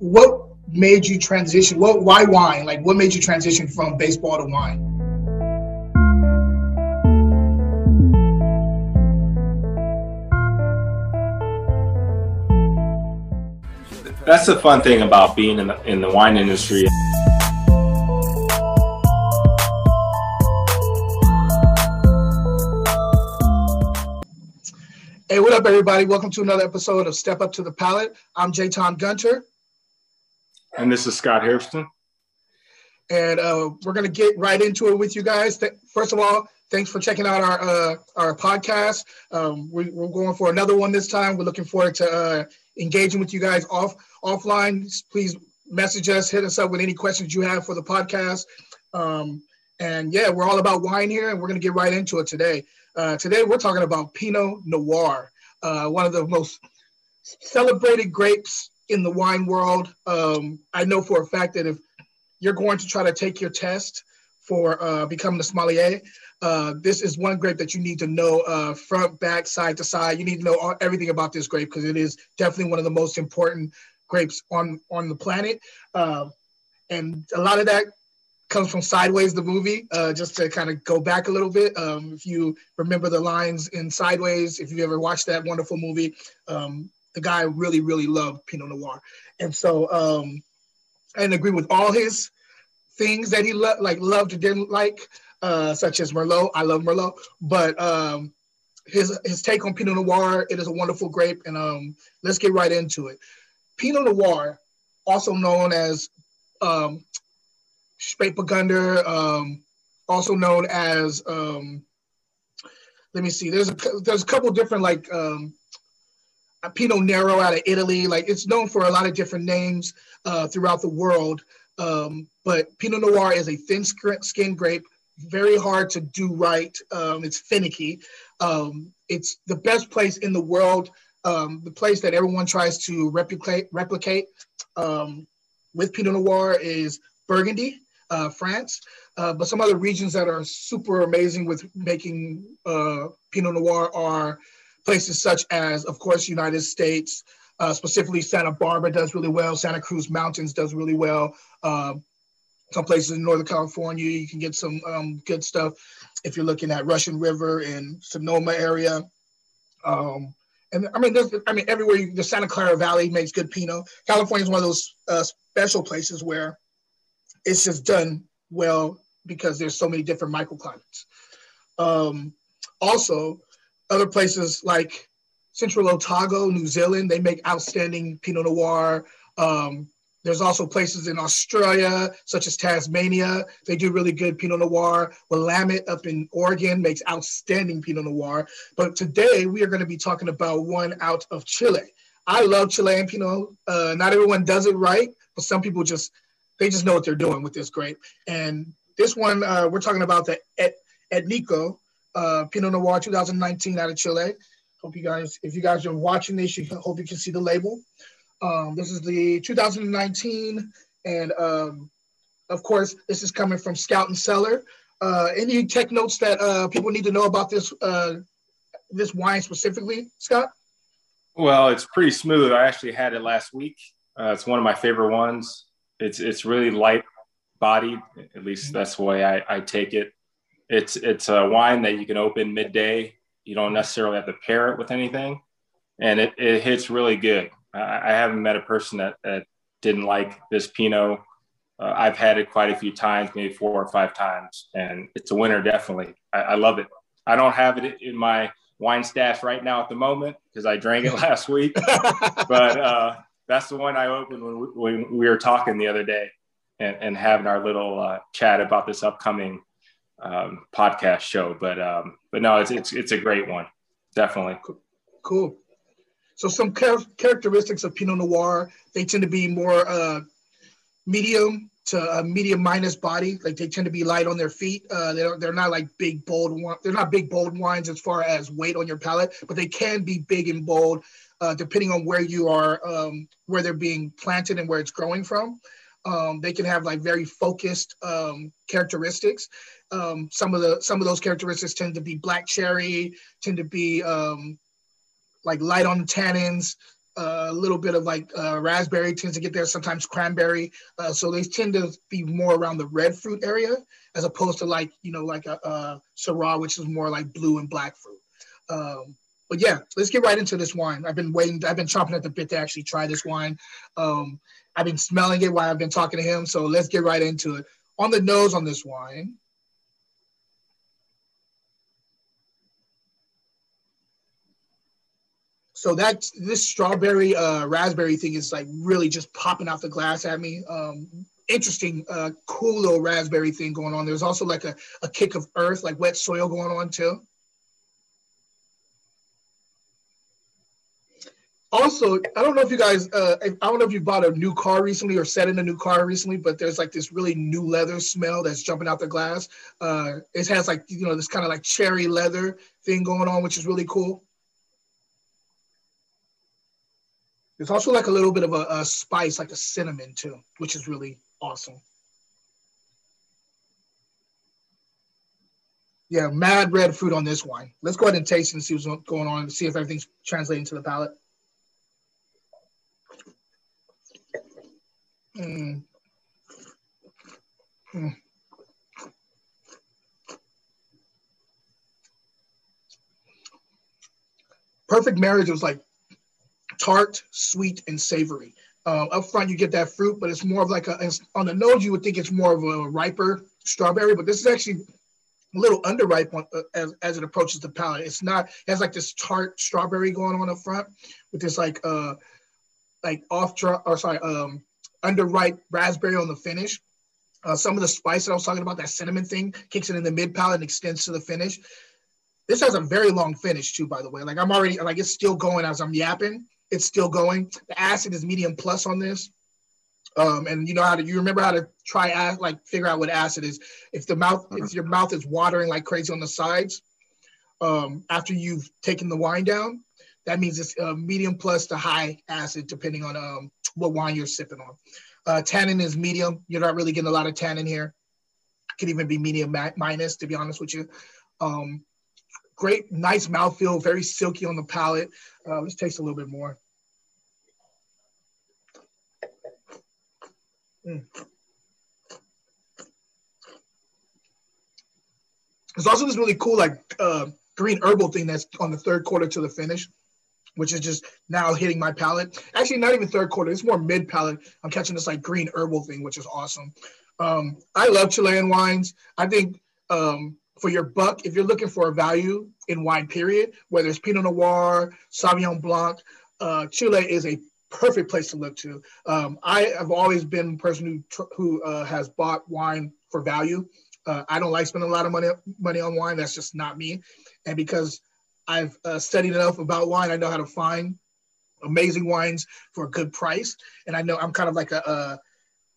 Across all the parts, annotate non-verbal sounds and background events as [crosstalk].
What made you transition? What, why wine? Like, what made you transition from baseball to wine? that's the fun thing about being in the, in the wine industry. Hey, what up, everybody? Welcome to another episode of Step Up to the Palate. I'm J. Tom Gunter. And this is Scott Hairston. And uh, we're going to get right into it with you guys. First of all, thanks for checking out our uh, our podcast. Um, we, are going for another one this time. We're looking forward to uh, engaging with you guys off offline. Please message us, hit us up with any questions you have for the podcast. Um, and yeah, we're all about wine here, and we're going to get right into it today. Uh, today, we're talking about Pinot Noir, uh, one of the most celebrated grapes in the wine world. Um, I know for a fact that if you're going to try to take your test for uh, becoming a sommelier, uh, this is one grape that you need to know uh, front, back, side to side. You need to know all, everything about this grape because it is definitely one of the most important grapes on on the planet. Uh, and a lot of that comes from Sideways, the movie. Uh, just to kind of go back a little bit, um, if you remember the lines in Sideways, if you ever watched that wonderful movie, um, the guy really, really loved Pinot Noir, and so um, I didn't agree with all his things that he loved, like loved or didn't like, uh, such as Merlot. I love Merlot, but um, his his take on Pinot Noir, it is a wonderful grape, and um, let's get right into it. Pinot Noir, also known as um, Spätburgunder, um, also known as um, let me see. There's a there's a couple different like um, Pinot Nero out of Italy. Like it's known for a lot of different names uh, throughout the world. Um, but Pinot Noir is a thin skin grape, very hard to do right. Um, it's finicky. Um, it's the best place in the world um, the place that everyone tries to replicate replicate um, with Pinot Noir is Burgundy, uh, France. Uh, but some other regions that are super amazing with making uh, Pinot Noir are places such as, of course, United States, uh, specifically Santa Barbara does really well. Santa Cruz Mountains does really well. Um, some places in Northern California, you can get some um, good stuff if you're looking at Russian River and Sonoma area. Um, and I mean, there's, I mean, everywhere you, the Santa Clara Valley makes good Pinot. California is one of those uh, special places where it's just done well because there's so many different microclimates. Um, also, other places like Central Otago, New Zealand, they make outstanding Pinot Noir. Um, there's also places in Australia, such as Tasmania. They do really good Pinot Noir. Willamette up in Oregon makes outstanding Pinot Noir. But today we are going to be talking about one out of Chile. I love Chilean Pinot. Uh, not everyone does it right, but some people just they just know what they're doing with this grape. And this one uh, we're talking about the Et, Etnico uh, Pinot Noir 2019 out of Chile. Hope you guys, if you guys are watching this, you hope you can see the label. Um, this is the 2019, and um, of course, this is coming from Scout and Cellar. Uh, any tech notes that uh, people need to know about this uh, this wine specifically, Scott? Well, it's pretty smooth. I actually had it last week. Uh, it's one of my favorite ones. It's it's really light bodied. At least that's the way I, I take it. It's it's a wine that you can open midday. You don't necessarily have to pair it with anything, and it, it hits really good. I, I haven't met a person that, that didn't like this Pinot. Uh, I've had it quite a few times, maybe four or five times, and it's a winner definitely. I, I love it. I don't have it in my wine stash right now at the moment because I drank it [laughs] last week, but uh, that's the one I opened when we, when we, were talking the other day and, and having our little uh, chat about this upcoming um, podcast show. But um, but no, it's, it's it's a great one, definitely. Cool. So some char- characteristics of Pinot Noir, they tend to be more uh, medium to medium minus body. Like they tend to be light on their feet. Uh, they're they're not like big bold. They're not big bold wines as far as weight on your palate, but they can be big and bold uh, depending on where you are, um, where they're being planted and where it's growing from. Um, they can have like very focused um, characteristics. Um, some of the some of those characteristics tend to be black cherry, tend to be um, like light on tannins, uh, a little bit of like uh, raspberry tends to get there, sometimes cranberry. Uh, so they tend to be more around the red fruit area as opposed to like, you know, like a, a Syrah, which is more like blue and black fruit. Um, but yeah, let's get right into this wine. I've been waiting, I've been chomping at the bit to actually try this wine. I've been smelling it while I've been talking to him. So let's get right into it. On the nose on this wine, so that this strawberry uh, raspberry thing is like really just popping out the glass at me. Um, interesting, uh, cool little raspberry thing going on. There's also like a, a kick of earth, like wet soil going on too. Also, I don't know if you guys, uh, I don't know if you bought a new car recently or sat in a new car recently, but there's like this really new leather smell that's jumping out the glass. Uh, it has like, you know, this kind of like cherry leather thing going on, which is really cool. There's also like a little bit of a, a spice, like a cinnamon too, which is really awesome. Yeah, mad red fruit on this wine. Let's go ahead and taste and see what's going on and see if everything's translating to the palate. Mm. Perfect marriage was like tart, sweet, and savory. Uh, up front, you get that fruit, but it's more of like a, on the nose, you would think it's more of a riper strawberry, but this is actually a little underripe on, uh, as, as it approaches the palate. It's not, it has like this tart strawberry going on up front with this like, uh, like off, or sorry, um, underripe raspberry on the finish. Uh, some of the spice that I was talking about, that cinnamon thing, kicks it in the mid palate and extends to the finish. This has a very long finish too, by the way. Like I'm already, like it's still going as I'm yapping it's still going. The acid is medium plus on this. Um, and you know how to you remember how to try like figure out what acid is. If the mouth if uh-huh. your mouth is watering like crazy on the sides, um, after you've taken the wine down, that means it's uh, medium plus to high acid depending on um, what wine you're sipping on. Uh, tannin is medium. You're not really getting a lot of tannin here. Could even be medium minus to be honest with you. Um, great, nice mouthfeel, very silky on the palate. Uh, let's taste a little bit more. Mm. There's also this really cool like uh, green herbal thing that's on the third quarter to the finish, which is just now hitting my palate. Actually, not even third quarter; it's more mid palate. I'm catching this like green herbal thing, which is awesome. Um, I love Chilean wines. I think um, for your buck, if you're looking for a value in wine, period, whether it's Pinot Noir, Sauvignon Blanc, uh, Chile is a perfect place to look to. Um, I have always been a person who who uh, has bought wine for value. Uh, I don't like spending a lot of money money on wine. That's just not me. And because I've uh, studied enough about wine, I know how to find amazing wines for a good price. And I know I'm kind of like a,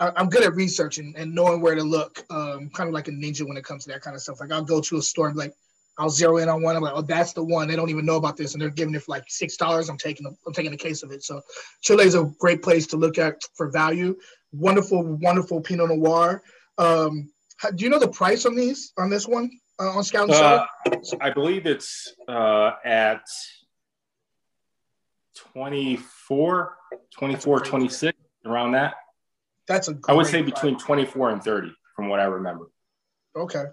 I'm good at researching and knowing where to look. Um, kind of like a ninja when it comes to that kind of stuff. Like I'll go to a store and like, I'll zero in on one. I'm like, oh, that's the one. They don't even know about this, and they're giving it for like six dollars. I'm taking, a, I'm taking a case of it. So Chile is a great place to look at for value. Wonderful, wonderful Pinot Noir. Um, do you know the price on these on this one uh, on Scout and uh, I believe it's uh, at 24, 24, 26, around that. That's a. I would say between 24 and 30, from what I remember. Okay.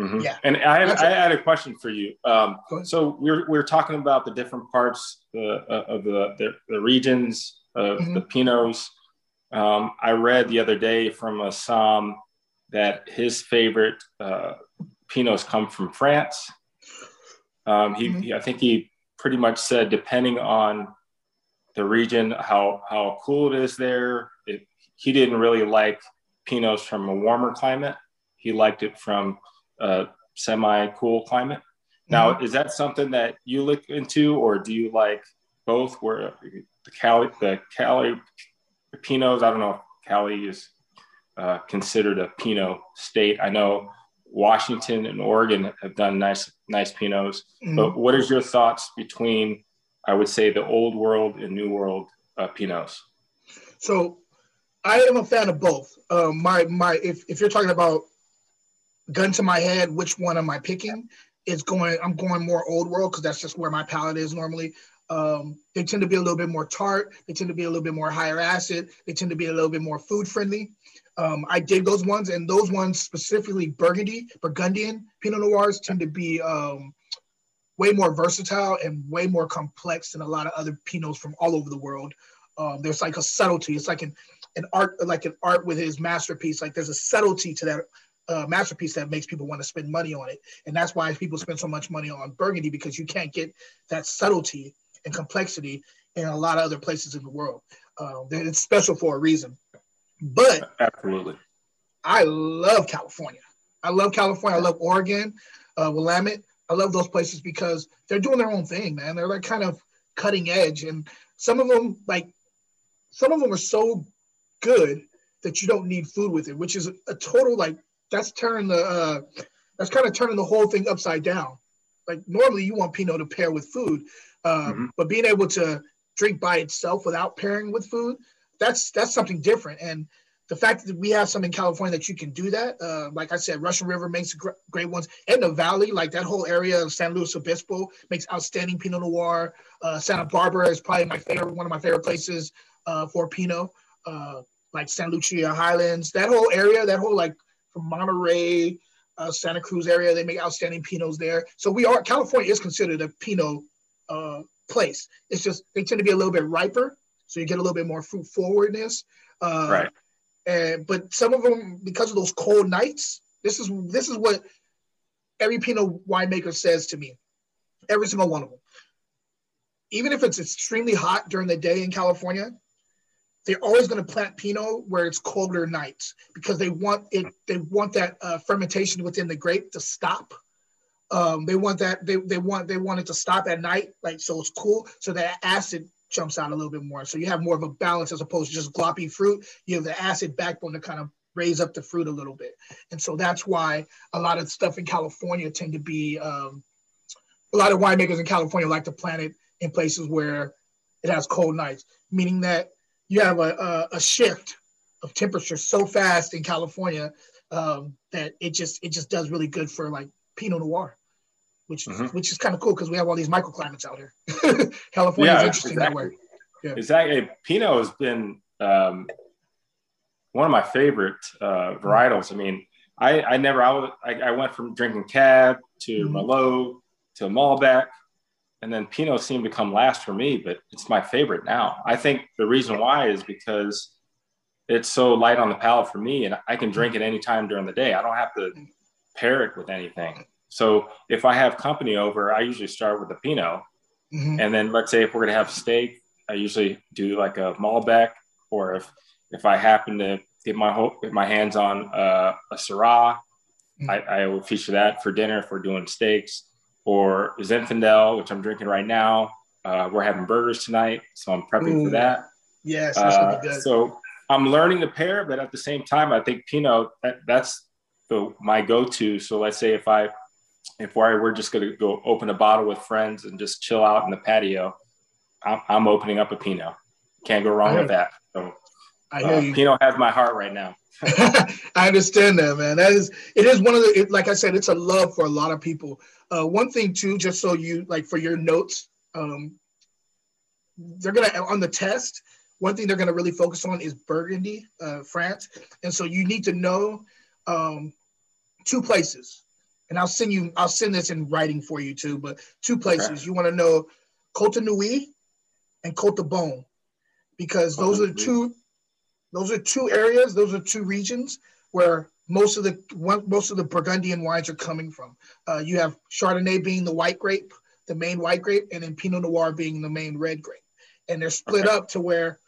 Mm-hmm. Yeah. And I had, I had a question for you. Um, so we're, we're talking about the different parts uh, of the, the, the regions of mm-hmm. the Pinots. Um, I read the other day from a somm that his favorite uh, Pinots come from France. Um, he, mm-hmm. he, I think he pretty much said, depending on the region, how, how cool it is there, it, he didn't really like Pinots from a warmer climate. He liked it from a semi cool climate. Now, mm-hmm. is that something that you look into, or do you like both? Where the Cali, the Cali Pinots, I don't know if Cali is uh, considered a Pinot state. I know Washington and Oregon have done nice, nice Pinots. Mm-hmm. But what is your thoughts between, I would say, the old world and new world uh, Pinots? So, I am a fan of both. Um, my my, if if you're talking about gun to my head, which one am I picking? It's going. I'm going more old world because that's just where my palate is normally. Um, they tend to be a little bit more tart. They tend to be a little bit more higher acid. They tend to be a little bit more food friendly. Um, I dig those ones, and those ones specifically Burgundy, Burgundian Pinot Noirs tend to be um, way more versatile and way more complex than a lot of other Pinots from all over the world. Um, there's like a subtlety. It's like an an art, like an art with his masterpiece. Like there's a subtlety to that uh, masterpiece that makes people want to spend money on it, and that's why people spend so much money on Burgundy because you can't get that subtlety and complexity in a lot of other places in the world. Uh, it's special for a reason. But absolutely, I love California. I love California. I love Oregon, uh, Willamette. I love those places because they're doing their own thing, man. They're like kind of cutting edge, and some of them, like, some of them are so good that you don't need food with it, which is a, total like that's turning the uh, that's kind of turning the whole thing upside down. Like normally you want Pinot to pair with food, um, mm-hmm. but being able to drink by itself without pairing with food, that's that's something different. And the fact that we have some in California that you can do that, uh, like I said, Russian River makes gr- great ones, and the Valley, like that whole area of San Luis Obispo, makes outstanding Pinot Noir. Uh, Santa Barbara is probably my favorite, one of my favorite places uh, for Pinot. Uh, like San Lucia Highlands, that whole area, that whole like from Monterey, uh, Santa Cruz area, they make outstanding Pinots there. So we are California is considered a Pinot uh, place. It's just they tend to be a little bit riper, so you get a little bit more fruit forwardness. Uh, right. And but some of them, because of those cold nights, this is this is what every Pinot winemaker says to me. Every single one of them. Even if it's extremely hot during the day in California, they're always going to plant Pinot where it's colder nights because they want it. They want that uh, fermentation within the grape to stop. Um, they want that. They, they want they want it to stop at night, like so it's cool, so that acid jumps out a little bit more. So you have more of a balance as opposed to just gloppy fruit. You have the acid backbone to kind of raise up the fruit a little bit. And so that's why a lot of stuff in California tend to be um, a lot of winemakers in California like to plant it in places where it has cold nights, meaning that you have a, a, a shift of temperature so fast in California um, that it just it just does really good for like Pinot Noir which mm-hmm. which is kind of cool because we have all these microclimates out here. [laughs] California yeah, is interesting exactly. that way. Yeah. Exactly. Pinot has been um, one of my favorite uh, varietals. I mean, I, I never I, I went from drinking Cab to mm-hmm. Merlot to Malbec, and then Pinot seemed to come last for me. But it's my favorite now. I think the reason why is because it's so light on the palate for me, and I can drink it anytime during the day. I don't have to pair it with anything. So if I have company over, I usually start with a Pinot. Mm-hmm. And then let's say if we're going to have steak, I usually do like a Malbec, or if if I happen to get my ho- get my hands on uh, a Syrah, mm-hmm. I, I will feature that for dinner if we're doing steaks, or Zinfandel, which I'm drinking right now. Uh, we're having burgers tonight, so I'm prepping Ooh. for that. Yes, uh. So I'm learning to pair, but at the same time, I think Pinot that, that's the my go-to. So let's say if I if we're just going to go open a bottle with friends and just chill out in the patio, I'm, I'm opening up a Pinot. Can't go wrong with that. So, I hear uh, you. Pinot has my heart right now. [laughs] I understand that, man. That is, it is one of the, it, like I said, it's a love for a lot of people. Uh, one thing too, just so you like for your notes, um, they're gonna on the test. One thing they're gonna really focus on is Burgundy, uh, France, and so you need to know um, two places and I'll send you, I'll send this in writing for you too. But two places okay. you want to know, Côte de Nuits and Côte de Beaune, because those are two, those are two areas, those are two regions where most of the most of the Burgundian wines are coming from. Uh, you have Chardonnay being the white grape, the main white grape, and then Pinot Noir being the main red grape, and they're split okay. up to where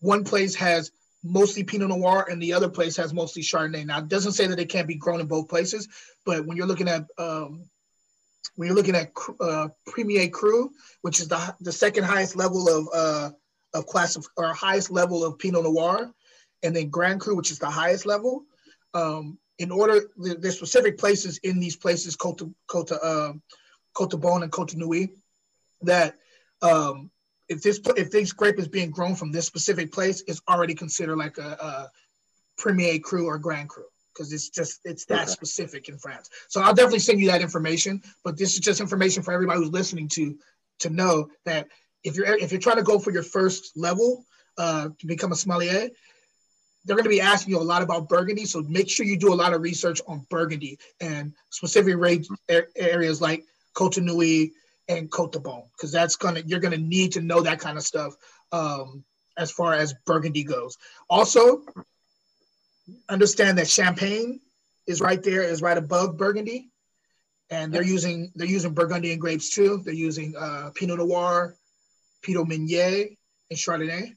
one place has mostly Pinot Noir and the other place has mostly Chardonnay. Now, it doesn't say that it can't be grown in both places, but when you're looking at um, when you're looking at uh, Premier Cru, which is the the second highest level of uh, of class of, or highest level of Pinot Noir, and then Grand Cru, which is the highest level. Um, in order, there's specific places in these places, Cote, Cote, uh, Côte de Beaune and Côte de Nuits, that um, if this if this grape is being grown from this specific place, it's already considered like a, a Premier Cru or Grand Cru because it's just it's that okay. specific in France. So I'll definitely send you that information. But this is just information for everybody who's listening to to know that if you're if you're trying to go for your first level uh, to become a sommelier, they're going to be asking you a lot about Burgundy. So make sure you do a lot of research on Burgundy and specific areas like Côte de Nuits, and Côte de Beaune because that's gonna you're gonna need to know that kind of stuff um, as far as Burgundy goes. Also, understand that Champagne is right there, is right above Burgundy, and they're using they're using Burgundian grapes too. They're using uh, Pinot Noir, Pinot Meunier, and Chardonnay.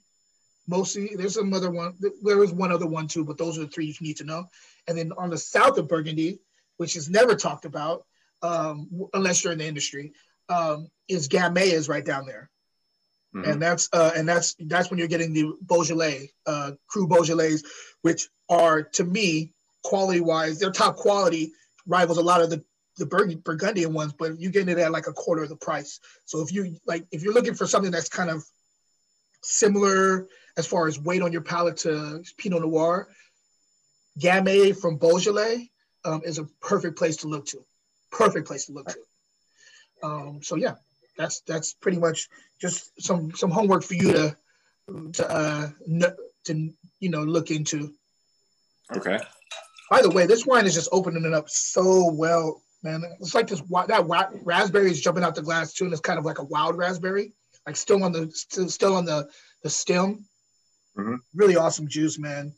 Mostly, there's some other one. There is one other one too, but those are the three you need to know. And then on the south of Burgundy, which is never talked about um, unless you're in the industry, um, is Gamay is right down there. Mm-hmm. And that's uh, and that's that's when you're getting the Beaujolais, uh, Cru Beaujolais, which are to me quality wise, they're top quality, rivals a lot of the the Burgundian ones, but you're getting it at like a quarter of the price. So if you like, if you're looking for something that's kind of similar as far as weight on your palate to Pinot Noir, Gamay from Beaujolais um, is a perfect place to look to. Perfect place to look to. Um, so yeah, that's that's pretty much just some some homework for you to to uh, to you know look into. Okay. By the way, this wine is just opening it up so well, man. It's like this that raspberry is jumping out the glass too, and it's kind of like a wild raspberry, like still on the still, still on the the stem. Mm-hmm. Really awesome juice, man.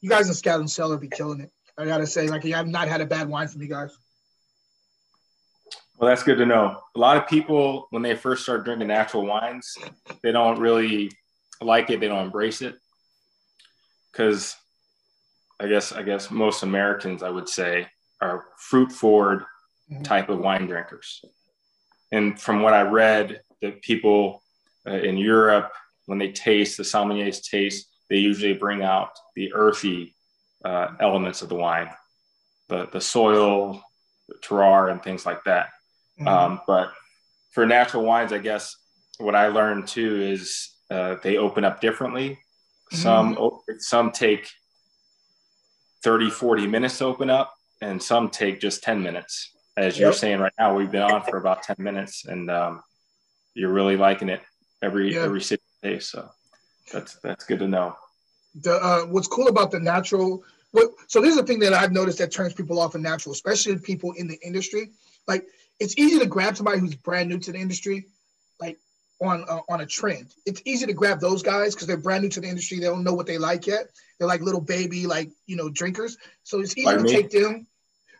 You guys in Scout and Cellar be killing it. I gotta say, like I've not had a bad wine from you guys. Well, that's good to know. A lot of people, when they first start drinking natural wines, they don't really like it. They don't embrace it because I guess I guess most Americans, I would say, are fruit forward mm-hmm. type of wine drinkers. And from what I read, that people uh, in Europe, when they taste the sommeliers taste, they usually bring out the earthy uh, elements of the wine, the the soil, the terroir, and things like that. Mm-hmm. Um, but for natural wines, I guess what I learned too is uh, they open up differently. Some mm-hmm. some take 30, 40 minutes to open up, and some take just 10 minutes. As yep. you're saying right now, we've been on for about 10 minutes, and um, you're really liking it every yeah. every day. So that's that's good to know. The uh, what's cool about the natural what so this is the thing that I've noticed that turns people off in natural, especially people in the industry. Like it's easy to grab somebody who's brand new to the industry, like on uh, on a trend. It's easy to grab those guys because they're brand new to the industry. They don't know what they like yet. They're like little baby, like you know, drinkers. So it's easy like to me? take them.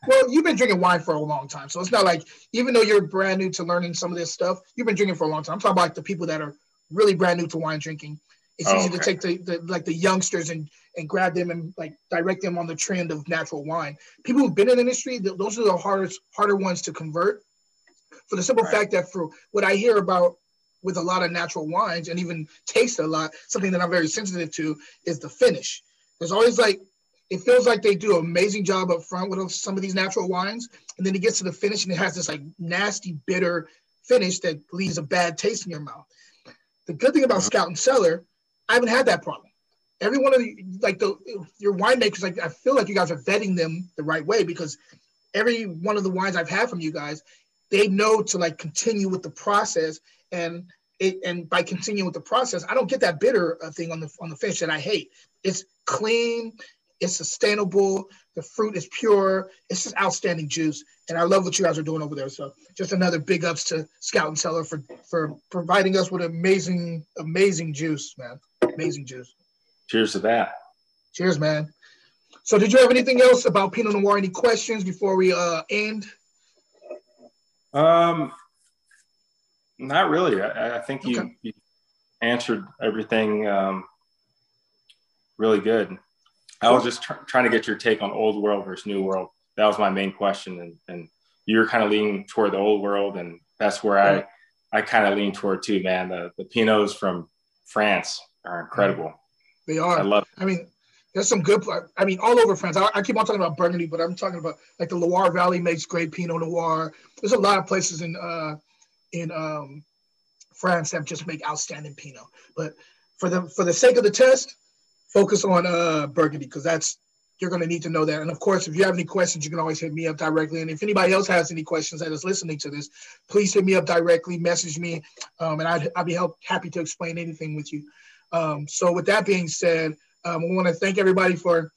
Well, you've been drinking wine for a long time, so it's not like even though you're brand new to learning some of this stuff, you've been drinking for a long time. I'm talking about like the people that are really brand new to wine drinking. It's oh, easy okay. to take the, the like the youngsters and and grab them and like direct them on the trend of natural wine. People who've been in the industry, those are the hardest harder ones to convert for the simple right. fact that for what I hear about with a lot of natural wines and even taste a lot, something that I'm very sensitive to is the finish. There's always like it feels like they do an amazing job up front with some of these natural wines, and then it gets to the finish and it has this like nasty, bitter finish that leaves a bad taste in your mouth. The good thing about Scout and Cellar, I haven't had that problem. Every one of the like the your winemakers, like I feel like you guys are vetting them the right way because every one of the wines I've had from you guys they know to like continue with the process and it, and by continuing with the process, I don't get that bitter uh, thing on the on the fish that I hate. It's clean. It's sustainable. The fruit is pure. It's just outstanding juice. And I love what you guys are doing over there. So just another big ups to Scout and Cellar for for providing us with amazing, amazing juice, man. Amazing juice. Cheers to that. Cheers, man. So did you have anything else about Pinot Noir? Any questions before we uh end? Um, not really. I, I think you, Okay. you answered everything um, really good. I was just tr- trying to get your take on old world versus new world. That was my main question, and, and you're kind of leaning toward the old world, and that's where I I kind of lean toward too, man. The the Pinots from France are incredible. They are. I love. I mean, there's some good. I mean, all over France. I, I keep on talking about Burgundy, but I'm talking about like the Loire Valley makes great Pinot Noir. There's a lot of places in uh in um France that just make outstanding Pinot. But for the for the sake of the test, focus on uh Burgundy because that's you're going to need to know that. And of course, if you have any questions, you can always hit me up directly. And if anybody else has any questions that is listening to this, please hit me up directly, message me, um, and I'd, I'd be help, happy to explain anything with you. Um, so with that being said, um, I want to thank everybody for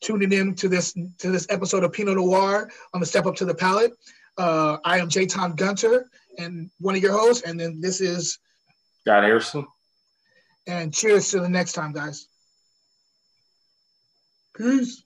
tuning in to this to this episode of Pinot Noir on the Step Up to the Palate. Uh, I am Jayton Gunter and one of your hosts, and then this is Scott Hairston. and cheers to the next time, guys. Peace.